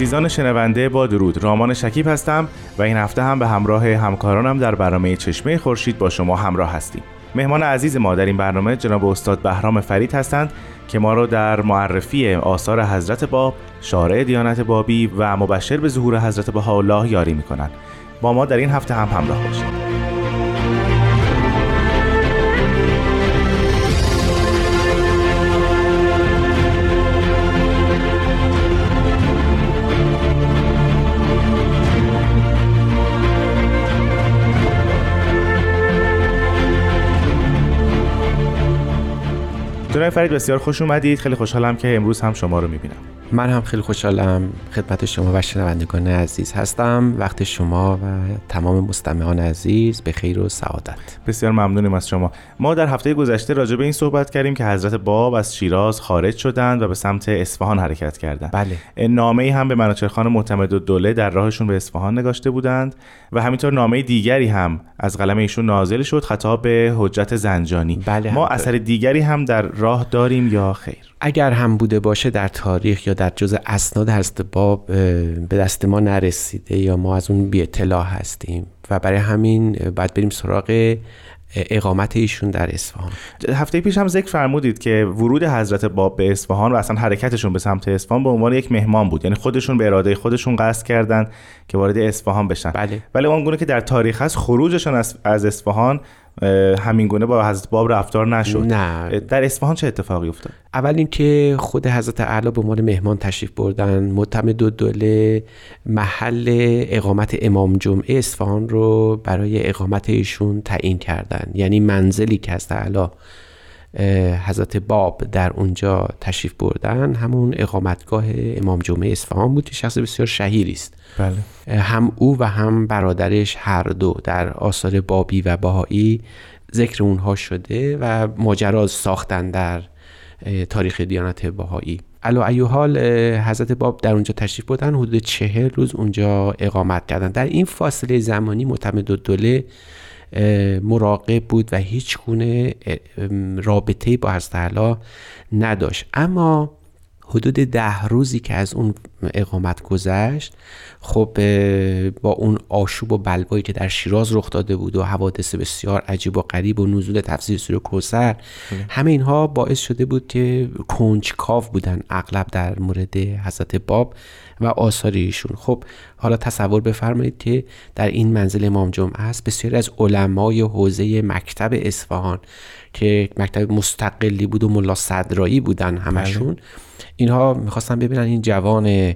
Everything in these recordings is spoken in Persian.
عزیزان شنونده با درود. رامان شکیب هستم و این هفته هم به همراه همکارانم در برنامه چشمه خورشید با شما همراه هستیم. مهمان عزیز ما در این برنامه جناب استاد بهرام فرید هستند که ما را در معرفی آثار حضرت باب شارع دیانت بابی و مبشر به ظهور حضرت بهاءالله یاری می‌کنند. با ما در این هفته هم همراه باشید. جناب فرید بسیار خوش اومدید. خیلی خوشحالم که امروز هم شما رو می‌بینم. من هم خیلی خوشحالم. خدمت شما و شنوندگان عزیز هستم. وقت شما و تمام مستمعان عزیز به خیر و سعادت. بسیار ممنونیم از شما. ما در هفته گذشته راجع به این صحبت کردیم که حضرت باب از شیراز خارج شدند و به سمت اصفهان حرکت کردند. بله. نامه هم به منوچهر معتمد دوله در راهشون به اصفهان نگاشته بودند و همینطور نامه دیگری هم از قلم ایشون نازل شد خطاب به حجت زنجانی. بله ما اثر دیگری هم در راه داریم یا خیر؟ اگر هم بوده باشه در تاریخ یا در جز اسناد هست باب به دست ما نرسیده یا ما از اون بی اطلاع هستیم و برای همین باید بریم سراغ اقامت ایشون در اصفهان. هفته پیش هم ذکر فرمودید که ورود حضرت باب به اصفهان و اصلا حرکتشون به سمت اصفهان به عنوان یک مهمان بود. یعنی خودشون به اراده خودشون قصد کردن که وارد اصفهان بشن. بله. ولی اون گونه که در تاریخ هست خروجشون از اصفهان همین گونه با حضرت باب رفتار نشد. نه. در اصفهان چه اتفاقی افتاد؟ اول اینکه خود حضرت اعلی به عنوان مهمان تشریف بردن معتمد دوله محل اقامت امام جمعه اصفهان رو برای اقامت ایشون تعیین کردن. یعنی منزلی که حضرت اعلی حضرت باب در اونجا تشریف بردن. همون اقامتگاه امام جمعه اصفهان بود شخص بسیار شهیری است. بله. هم او و هم برادرش هر دو در آثار بابی و باهایی ذکر اونها شده و ماجرا ساختن در تاریخ دیانت باهایی علا ایو حال حضرت باب در اونجا تشریف بردن. حدود چهل روز اونجا اقامت کردن. در این فاصله زمانی معتمد دوله مراقب بود و هیچ گونه رابطه با حضرت نداشت. اما حدود ده روزی که از اون اقامت گذشت خب با اون آشوب و بلوایی که در شیراز رخ داده بود و حوادث بسیار عجیب و غریب و نزول تفسیر سوره کوسر همه اینها باعث شده بود که کنجکاو بودن اغلب در مورد حضرت باب و آثار ایشون خب حالا تصور بفرمایید که در این منزل امام جمعه است بسیاری از علمای حوزه مکتب اصفهان که مکتب مستقلی بود و ملا صدرایی بودن همشون بله. اینها می‌خواستن ببینن این جوان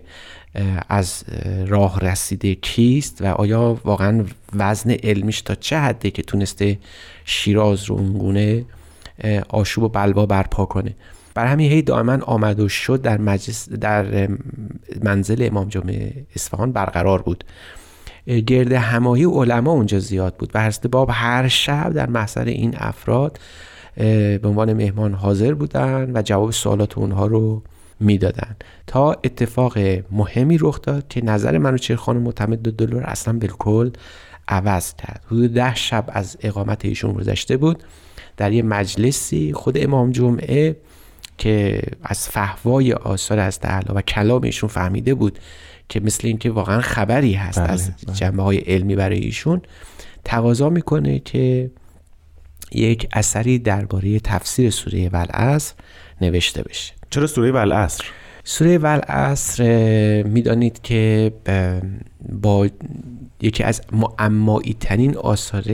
از راه رسیده کیست و آیا واقعا وزن علمیش تا چه حده که تونسته شیراز رو اونگونه آشوب و بلوا برپا کنه. بر همین هی دائما آمد و شد در مجلس در منزل امام جمعه اصفهان برقرار بود. گرد همایی علما اونجا زیاد بود و حضرت باب هر شب در محضر این افراد به عنوان مهمان حاضر بودن و جواب سوالات اونها رو می‌دادن. تا اتفاق مهمی رخ داد که نظر منوچهر خانم معتمد دلار اصلا بالکل عوض کرد. حدود ده شب از اقامت ایشون گذشته بود. در یه مجلسی خود امام جمعه که از فهوای آثار از تعالی و کلام ایشون فهمیده بود که مثل اینکه واقعا خبری هست بله، از بله. جنبه های علمی برای ایشون تقاضا می‌کنه که یک اثری درباره تفسیر سوره والعصر نوشته بشه. چرا سوره والعصر؟ سوره والعصر می‌دانید که با یکی از معمایی ترین آثار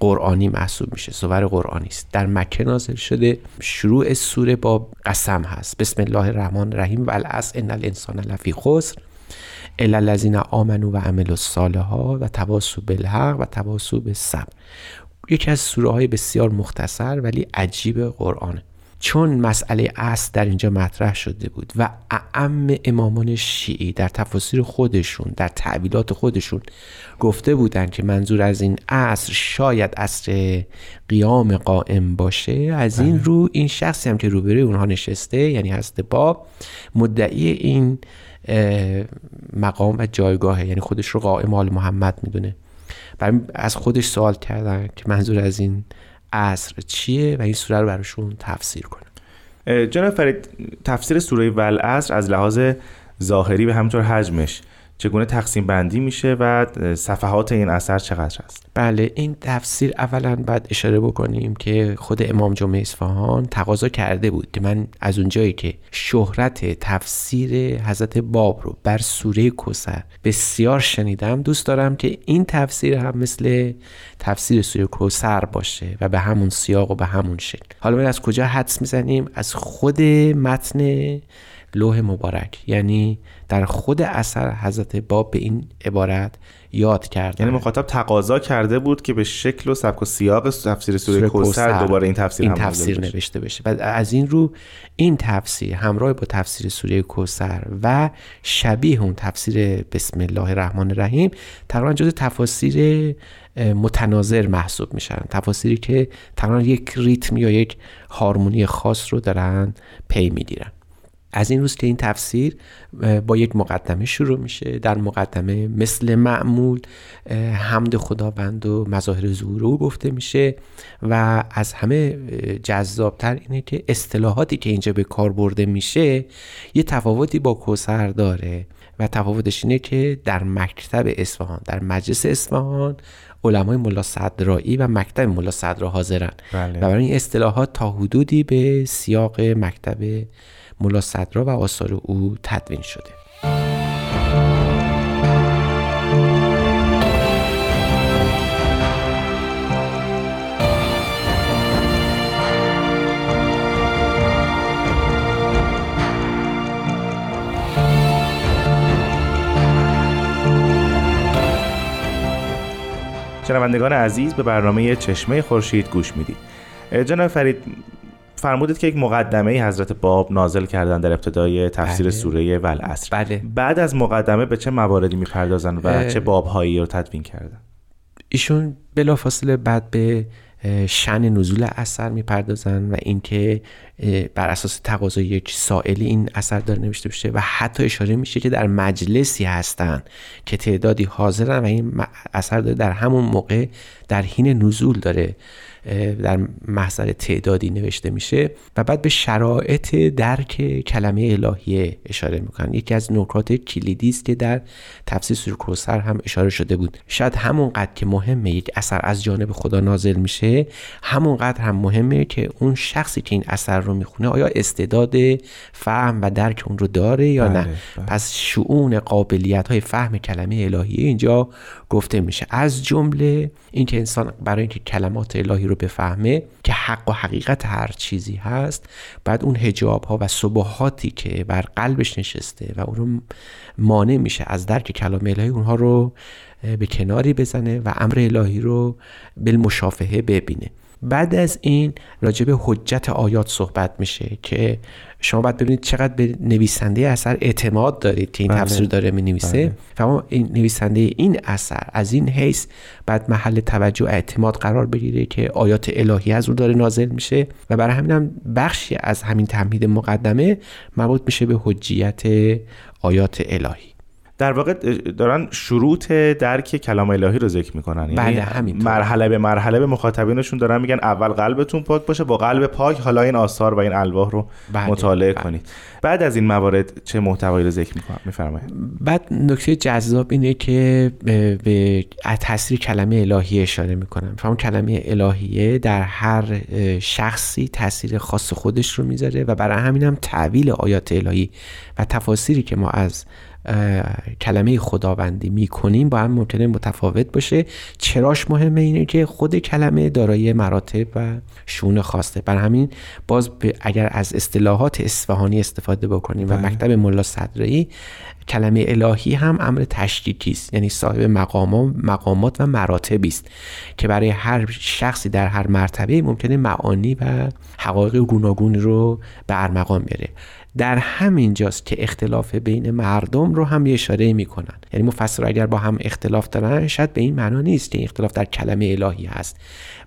قرآنی محسوب میشه سور قرآنی است. در مکه نازل شده شروع سوره با قسم هست. بسم الله الرحمن الرحیم. والعصر ان الانسان لفی خسر. الا الذین آمنوا و عملوا الصالحات و تواصوا بالحق و تواصوا بالصبر. یکی از سوره های بسیار مختصر ولی عجیب قرآنه. چون مسئله اصل در اینجا مطرح شده بود و اعم امامان شیعی در تفاسیر خودشون در تعبیلات خودشون گفته بودند که منظور از این عصر شاید عصر قیام قائم باشه از این بله. رو این شخصی هم که روبروی اونها نشسته یعنی هست باب مدعی این مقام و جایگاهه یعنی خودش رو قائم آل محمد می‌دونه از خودش سوال کردن که منظور از این عصر چیه و این سوره رو براشون تفسیر کنه جناب فرید تفسیر سوره والعصر از لحاظ ظاهری و همینطور حجمش چگونه تقسیم بندی میشه و صفحات این اثر چقدر است؟ بله این تفسیر اولا باید اشاره بکنیم که خود امام جمعه اصفهان تقاضا کرده بود که من از اونجایی که شهرت تفسیر حضرت باب رو بر سوره کوسر بسیار شنیدم دوست دارم که این تفسیر هم مثل تفسیر سوره کوسر باشه و به همون سیاق و به همون شکل. حالا من از کجا حدس می‌زنیم؟ از خود متن لوح مبارک یعنی در خود اثر حضرت باب به این عبارت یاد کرده یعنی مخاطب تقاضا کرده بود که به شکل و سبک و سیاق تفسیر سوره کوثر دوباره این تفسیر این تفسیر نوشته بشه. بعد از این رو این تفسیر همراه با تفسیر سوره کوثر و شبیه اون تفسیر بسم الله الرحمن الرحیم تقریبا جز تفاسیر متناظر محسوب میشن. تفاسیری که تقریبا یک ریتم یا یک هارمونی خاص رو دارن پی می‌گیرن. از این روز که این تفسیر با یک مقدمه شروع میشه در مقدمه مثل معمول حمد خداوند و مظاهر ظهور او گفته میشه و از همه جذابتر اینه که اصطلاحاتی که اینجا به کار برده میشه یه تفاوتی با کوسر داره و تفاوتش اینه که در مکتب اصفهان در مجلس اصفهان علمای ملا صدرایی و مکتب ملا صدرا حاضرن بله. و برای این اصطلاحات تا حدودی به سیاق مکتب ملا صدرا و آثار او تدوین شده. شنوندگان عزیز به برنامه چشمه خورشید گوش می‌دید. جناب فرید فرمودید که یک مقدمه حضرت باب نازل کردن در ابتدای تفسیر بله. سوره والعصر بله. بعد از مقدمه به چه مواردی می‌پردازن و چه بابهایی رو تدوین کردن ایشون بلافاصله بعد به شن نزول اثر می‌پردازن و اینکه بر اساس تقاضای یک سائلی این اثر داره نوشته بشه و حتی اشاره میشه که در مجلسی هستن که تعدادی حاضرن و این اثر داره در همون موقع در حین نزول داره در محضر تعدادی نوشته میشه و بعد به شرایط درک کلمه الهیه اشاره می‌کنن. یکی از نکات کلیدی است که در تفسیر سوره کوثر هم اشاره شده بود. شاید همونقدر که مهمه یک اثر از جانب خدا نازل میشه همونقدر هم مهمه که اون شخصی که این اثر رو می‌خونه آیا استعداد فهم و درک اون رو داره یا نه؟ بله، بله. پس شعون قابلیت های فهم کلمه الهیه اینجا گفته میشه. از جمله اینکه انسان برای اینکه کلمات الهی رو بفهمه که حق و حقیقت هر چیزی هست. بعد اون هجاب ها و صبحاتی که بر قلبش نشسته و اون رو مانع میشه از درک کلام الهی اونها رو به کناری بزنه و امر الهی رو بالمشافهه ببینه. بعد از این راجع به حجت آیات صحبت میشه که شما باید ببینید چقدر به نویسنده اثر اعتماد دارید که این بله. تفسیر داره می نویسه بله. این نویسنده این اثر از این حیث بعد محل توجه اعتماد قرار بگیره که آیات الهی از او داره نازل میشه و برای همین هم بخشی از همین تمهید مقدمه مربوط میشه به حجیت آیات الهی در واقع دارن شروط درک کلام الهی رو ذکر می‌کنن. یعنی بله همین مرحله به مرحله به مخاطبینشون دارن میگن اول قلبتون پاک باشه با قلب پاک حالا این آثار و این الواح رو بله، مطالعه بله. کنید. بعد از این موارد چه محتوایی رو ذکر میفرمایید. بعد نکته جذاب اینه که به تاثیر کلمه الهی اشاره می‌کنن. فهم کلمه الهیه در هر شخصی تاثیر خاص خودش رو می‌ذاره و برای همین هم تعویل آیات الهی و تفاسیری که ما از کلمه خداوندی می‌کنیم با هم ممکنه متفاوت باشه. چراش مهمه اینه که خود کلمه دارای مراتب و شون خواسته بر همین باز اگر از اصطلاحات اصفهانی استفاده بکنیم و بله. مکتب ملا صدرایی کلمه الهی هم امر تشدیدی است. یعنی صاحب مقامات مقامات و مراتبی است که برای هر شخصی در هر مرتبه ممکنه معانی و حقایق گوناگون رو به ارمغان بیاره. در همین جاست که اختلاف بین مردم رو هم یه اشاره می‌کنن. یعنی مفسر اگر با هم اختلاف دارن شاید به این معنا نیست که اختلاف در کلمه الهی هست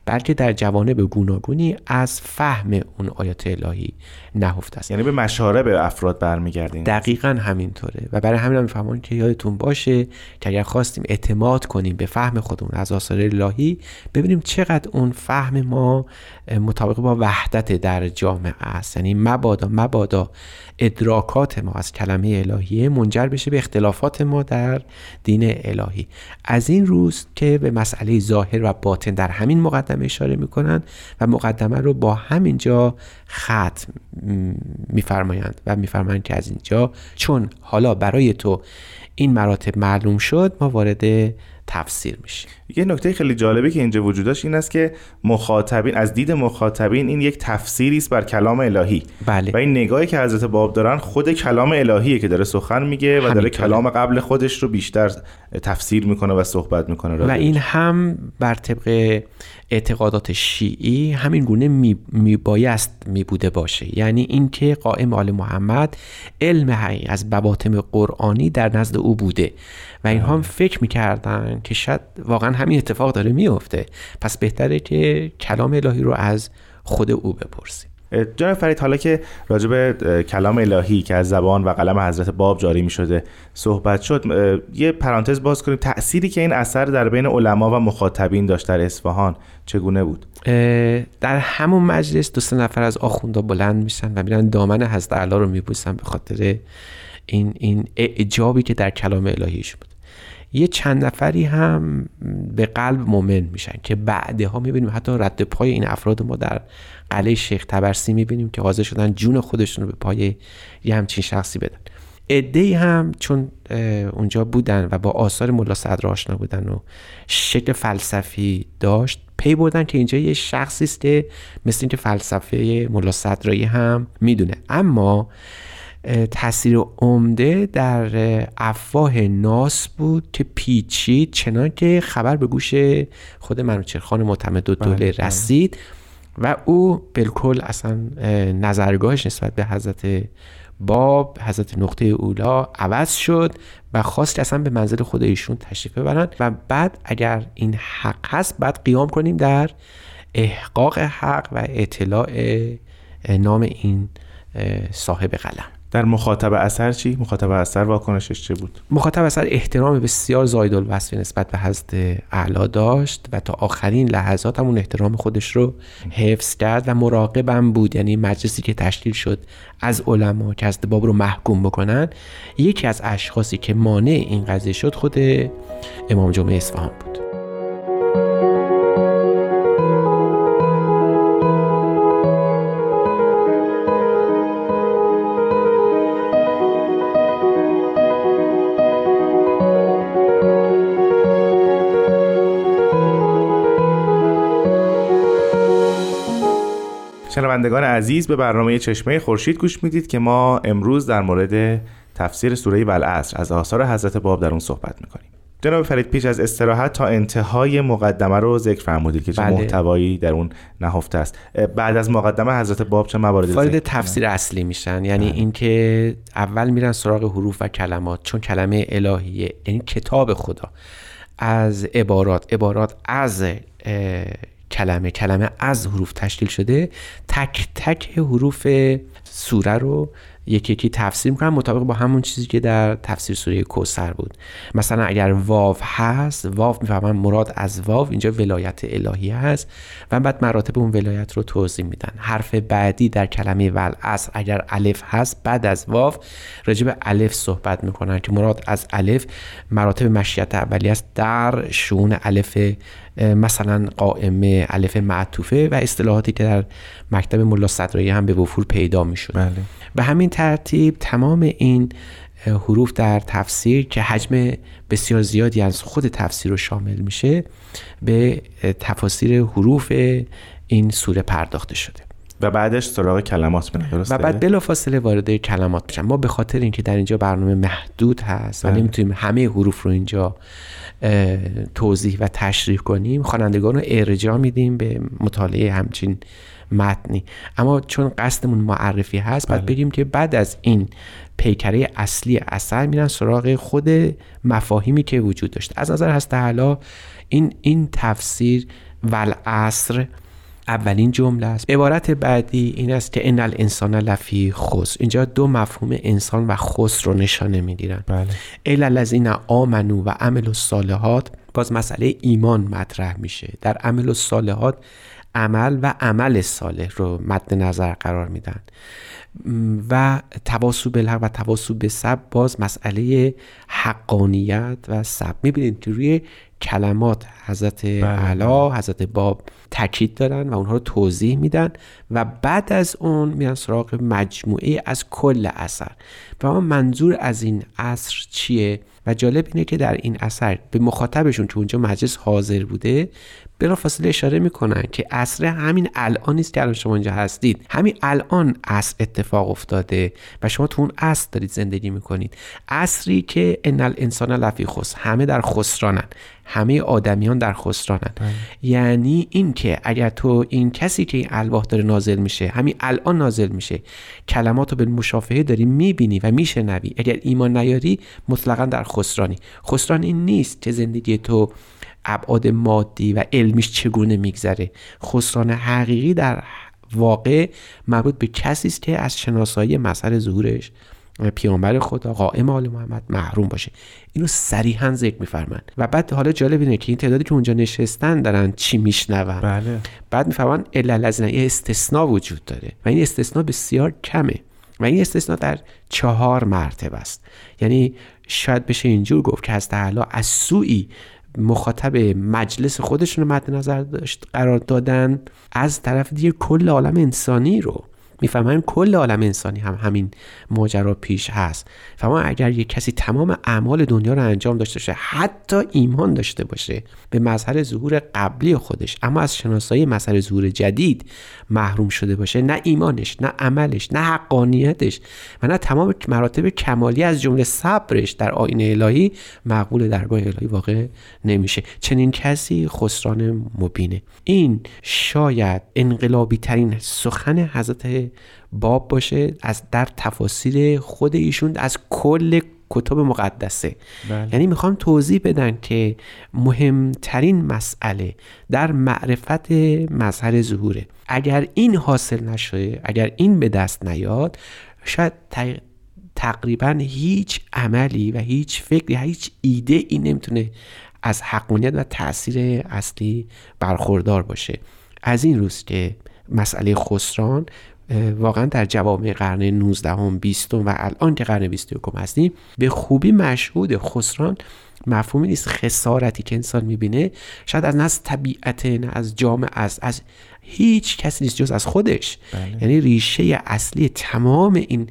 بلکه در جوانب گوناگونی از فهم اون آیات الهی نهفته است. یعنی به مشاره به افراد برمیگردیم دقیقا همینطوره. و برای همین هم که یادتون باشه که اگر خواستیم اعتماد کنیم به فهم خودمون از آثار الهی ببینیم چقدر اون فهم ما مطابق با وحدت در جامعه است. یعنی مبادا مبادا ادراکات ما از کلمه الهیه منجر بشه به اختلافات ما در دین الهی. از این روز که به مسئله ظاهر و باطن در همین مقدمه اشاره می‌کنن و مقدمه رو با همینجا ختم میفرمایند و میفرمایند که از اینجا چون حالا برای تو این مراتب معلوم شد ما وارد تفسیر میشه. یه نکته خیلی جالبی که اینجا وجود داشت این است که مخاطبین از دید مخاطبین این یک تفسیری است بر کلام الهی. بله. و این نگاهی که حضرت باب دارن خود کلام الهیه که داره سخن میگه و داره کلام قبل خودش رو بیشتر تفسیر می‌کنه و صحبت می‌کنه و این هم بر طبق اعتقادات شیعی همین گونه می, می بایست می بوده باشه. یعنی اینکه قائم آل محمد علم حقیقی از بباطم قرآنی در نزد او بوده. و اینها هم فکر می‌کردن که شاید واقعا همین اتفاق داره میفته پس بهتره که کلام الهی رو از خود او بپرسیم. جناب فرید حالا که راجب کلام الهی که از زبان و قلم حضرت باب جاری می شده صحبت شد یه پرانتز باز کنیم. تأثیری که این اثر در بین علما و مخاطبین داشت در اصفهان چگونه بود؟ در همون مجلس دو سه نفر از آخوندا بلند میشن و میرن دامن حضرت علا رو میبوسن به خاطر این این اعجابی که در کلام الهیش بود. یه چند نفری هم به قلب مومن میشن که بعدها می‌بینیم حتی رد پای این افراد ما در قلعه شیخ تبرسی می‌بینیم که حاضر شدن جون خودشون رو به پای یه همچین شخصی بدن. ادهی هم چون اونجا بودن و با آثار ملا صدر آشنا بودن و شکل فلسفی داشت پی بردن که اینجا یه شخصی است که مثل اینکه فلسفه ملا صدرایی هم می‌دونه. اما تاثیر عمده در افواه ناس بود که پیچید چنان که خبر به گوش خود منوچرخان معتمد و دوله بله، بله. رسید و او بالکل اصلا نظرگاهش نسبت به حضرت باب حضرت نقطه اولا عوض شد و خواست اصلا به منزل خود ایشون تشریف ببرن و بعد اگر این حق هست بعد قیام کنیم در احقاق حق و اطلاع نام این صاحب قلم در مخاطب اثر چی؟ مخاطب اثر واکنشش چه بود؟ مخاطب اثر احترام بسیار زاید الوصف نسبت به حضرت اعلا داشت و تا آخرین لحظات همون احترام خودش رو حفظ کرد و مراقبم بود یعنی مجلسی که تشکیل شد از علما که از باب رو محکوم بکنن یکی از اشخاصی که مانع این قضیه شد خود امام جمعه اصفهان بود شنوندگان عزیز به برنامه چشمه خورشید گوش می‌دید که ما امروز در مورد تفسیر سوره والعصر از آثار حضرت باب در اون صحبت می‌کنیم. جناب فرید پیش از استراحت تا انتهای مقدمه رو ذکر فرمودید که چه بله. محتوایی در اون نهفته است. بعد از مقدمه حضرت باب چه مواردی وارد تفسیر اصلی میشن. یعنی بله. اینکه اول میرن سراغ حروف و کلمات چون کلمه الهیه یعنی کتاب خدا از عبارات. عبارات از کلمه کلمه از حروف تشکیل شده. تک تک حروف سوره رو یکی یکی تفسیر می‌کنن مطابق با همون چیزی که در تفسیر سوره کوسر بود. مثلا اگر واو هست واو می‌فهمن مراد از واو اینجا ولایت الهی هست و بعد مراتب اون ولایت رو توضیح میدن. حرف بعدی در کلمه ول اگر الف هست بعد از واو راجع الف صحبت می‌کنن که مراد از الف مراتب مشیت اولی است. در شون الف مثلا قائمه الف معطوفه و اصطلاحاتی که در مکتب ملا صدرایی هم به وفور پیدا می‌شد بله. به همین ترتیب تمام این حروف در تفسیر که حجم بسیار زیادی از خود تفسیر رو شامل میشه به تفاسیر حروف این سوره پرداخته شده و بعدش سراغ کلمات میرن و بعد بلافاصله وارد کلمات میشن ما به خاطر اینکه در اینجا برنامه محدود هست و بله. نمی‌تونیم همه حروف رو اینجا توضیح و تشریح کنیم خوانندگان رو ارجاع میدیم به مطالعه همچین متنی اما چون قصدمون معرفی هست بعد بله. بگیم که بعد از این پیکره اصلی اثر میرن سراغ خود مفاهیمی که وجود داشت از نظر هست حالا این این تفسیر والعصر اولین جمله است. عبارت بعدی این است که ان الانسان لفی خس اینجا دو مفهوم انسان و خس رو نشانه می‌گیرن. بله. الا الذین آمنو و عملوا الصالحات باز مسئله ایمان مطرح میشه. در عمل الصالحات عمل و عمل صالح رو مد نظر قرار میدن. و تواسو بالحق و تواسو به سب باز مسئله حقانیت و سب می‌بینید که روی کلمات حضرت بله. علا حضرت باب تاکید دارن و اونها رو توضیح میدن و بعد از اون میرن سراغ مجموعه از کل اثر و منظور از این اثر چیه و جالب اینه که در این اثر به مخاطبشون که اونجا مجلس حاضر بوده فاصله اشاره می‌کنن که اصر همین الان نیست که الان شما اینجا هستید. همین الان اصر اتفاق افتاده و شما تو اون اصر دارید زندگی می‌کنید. اصری که ان الانسان لفی خس همه در خسرانن. همه آدمیان در خسرانن. بله. یعنی این که اگر تو این کسی که این الواح داره نازل میشه همین الان نازل میشه کلمات رو به مشافهه داری می‌بینی و میشنوی. اگر ایمان نیاری مطلقا در خسرانی. خسران این نیست که زندگی تو ابعاد مادی و علمیش چگونه میگذره. خسران حقیقی در واقع مربوط به کسی است که از شناسایی مظهر ظهورش پیامبر خدا قائم آل محمد محروم باشه. اینو صریحا ذکر میفرمن و بعد حالا جالب اینه که این تعدادی که اونجا نشستن دارن چی میشنون؟ بله. بعد میفرمان الا یه استثناء وجود داره و این استثناء بسیار کمه و این استثناء در چهار مرتبه است. یعنی شاید بشه اینجور گفت که از تعالی از سوی مخاطب مجلس خودشون رو مد نظر داشت قرار دادن از طرف دیگه کل عالم انسانی رو. می‌فهمن کل عالم انسانی هم همین ماجرا پیش هست. فهمان اگر یک کسی تمام اعمال دنیا رو انجام داشته باشه حتی ایمان داشته باشه به مظهر ظهور قبلی خودش اما از شناسایی مظهر ظهور جدید محروم شده باشه نه ایمانش نه عملش نه حقانیتش و نه تمام مراتب کمالی از جمله صبرش در آین الهی مقبول درگاه الهی واقع نمیشه. چنین کسی خسران مبینه. این شاید انقلابی ترین سخن حضرت باب باشه از در تفاسیر خود ایشون از کل کتب مقدسه. بله. یعنی می‌خوام توضیح بدن که مهمترین مسئله در معرفت مظهر ظهوره. اگر این حاصل نشه اگر این به دست نیاد شاید تقریبا هیچ عملی و هیچ فکری هیچ ایده ای نمی‌تونه از حقانیت و تاثیر اصلی برخوردار باشه. از این روز که مسئله خسران واقعا در جوامع قرن 19 هم 20 و الان که قرن 21 هستیم به خوبی مشهود خسران مفهومی نیست خسارتی که انسان می‌بینه شاید از نه از طبیعت نه از جامعه از از هیچ کسی نیست جز از خودش بله. یعنی ریشه اصلی تمام این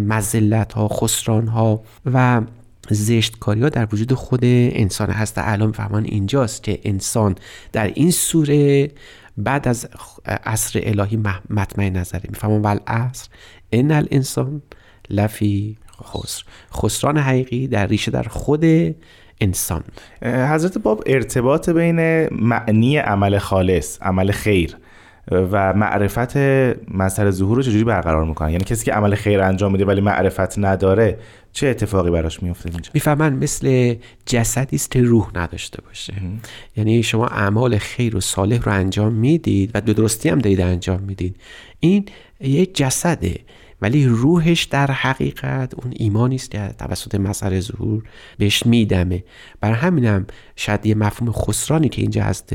مزلت ها خسران ها و زشتکاری ها در وجود خود انسان هست الان فهمان اینجاست که انسان در این سوره بعد از عصر الهی مطمئن نظره می‌فهمم ول عصر. ان الانسان لفی خسر. خسران حقیقی در ریشه در خود انسان. حضرت باب ارتباط بین معنی عمل خالص عمل خیر و معرفت مسئله ظهور رو چجوری برقرار می‌کنن؟ یعنی کسی که عمل خیر انجام میده ولی معرفت نداره چه اتفاقی براش میفته اینجا؟ می‌فهمن مثل جسدی است که روح نداشته باشه. یعنی شما اعمال خیر و صالح رو انجام می‌دید و به درستی هم دارید انجام می‌دید. این یک جسده. ولی روحش در حقیقت اون ایمانی است که توسط مسئله ظهور بهش میدمه. برای همینم شاید یه مفهوم خسرانی که اینجا هست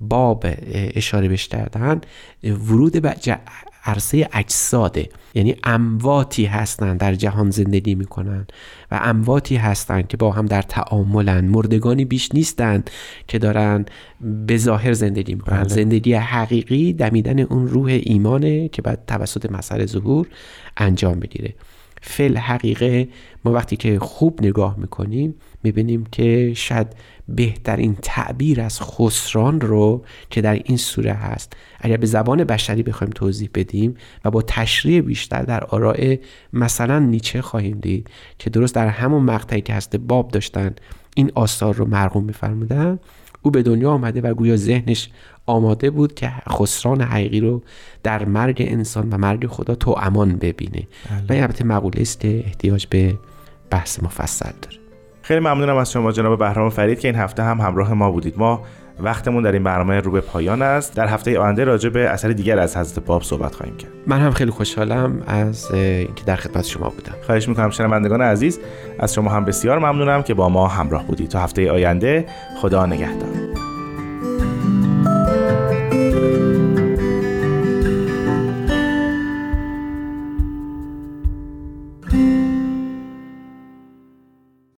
باب اشاره بهش کردن ورود به عرصه اجساده. یعنی امواتی هستند در جهان زندگی می‌کنن و امواتی هستند که با هم در تعاملن. مردگانی بیش نیستند که دارن به ظاهر زندگی می‌کنن. بله. زندگی حقیقی دمیدن اون روح ایمانه که بعد توسط مسئله ظهور انجام بگیره فل حقیقه ما وقتی که خوب نگاه می‌کنیم می‌بینیم که شاید بهترین تعبیر از خسران رو که در این سوره هست. اگر به زبان بشری بخوایم توضیح بدیم و با تشریح بیشتر در آراء مثلا نیچه خواهیم دید که درست در همون مقطعی که هست باب داشتن این آثار رو مرغوم میفرمودن او به دنیا آمده و گویا ذهنش آماده بود که خسران حقیقی رو در مرگ انسان و مرگ خدا تو امان ببینه. بله. و این البته مقوله است که احتیاج به بحث مفصل داره. خیلی ممنونم از شما جناب بهرام فرید که این هفته هم همراه ما بودید. ما وقتمون در این برنامه رو به پایان است. در هفته آینده راجع به اثر دیگر از حضرت باب صحبت خواهیم کرد. من هم خیلی خوشحالم از اینکه در خدمت شما بودم. خواهش می‌کنم شنوندگان عزیز از شما هم بسیار ممنونم که با ما همراه بودید. تا هفته آینده خدا نگهدار.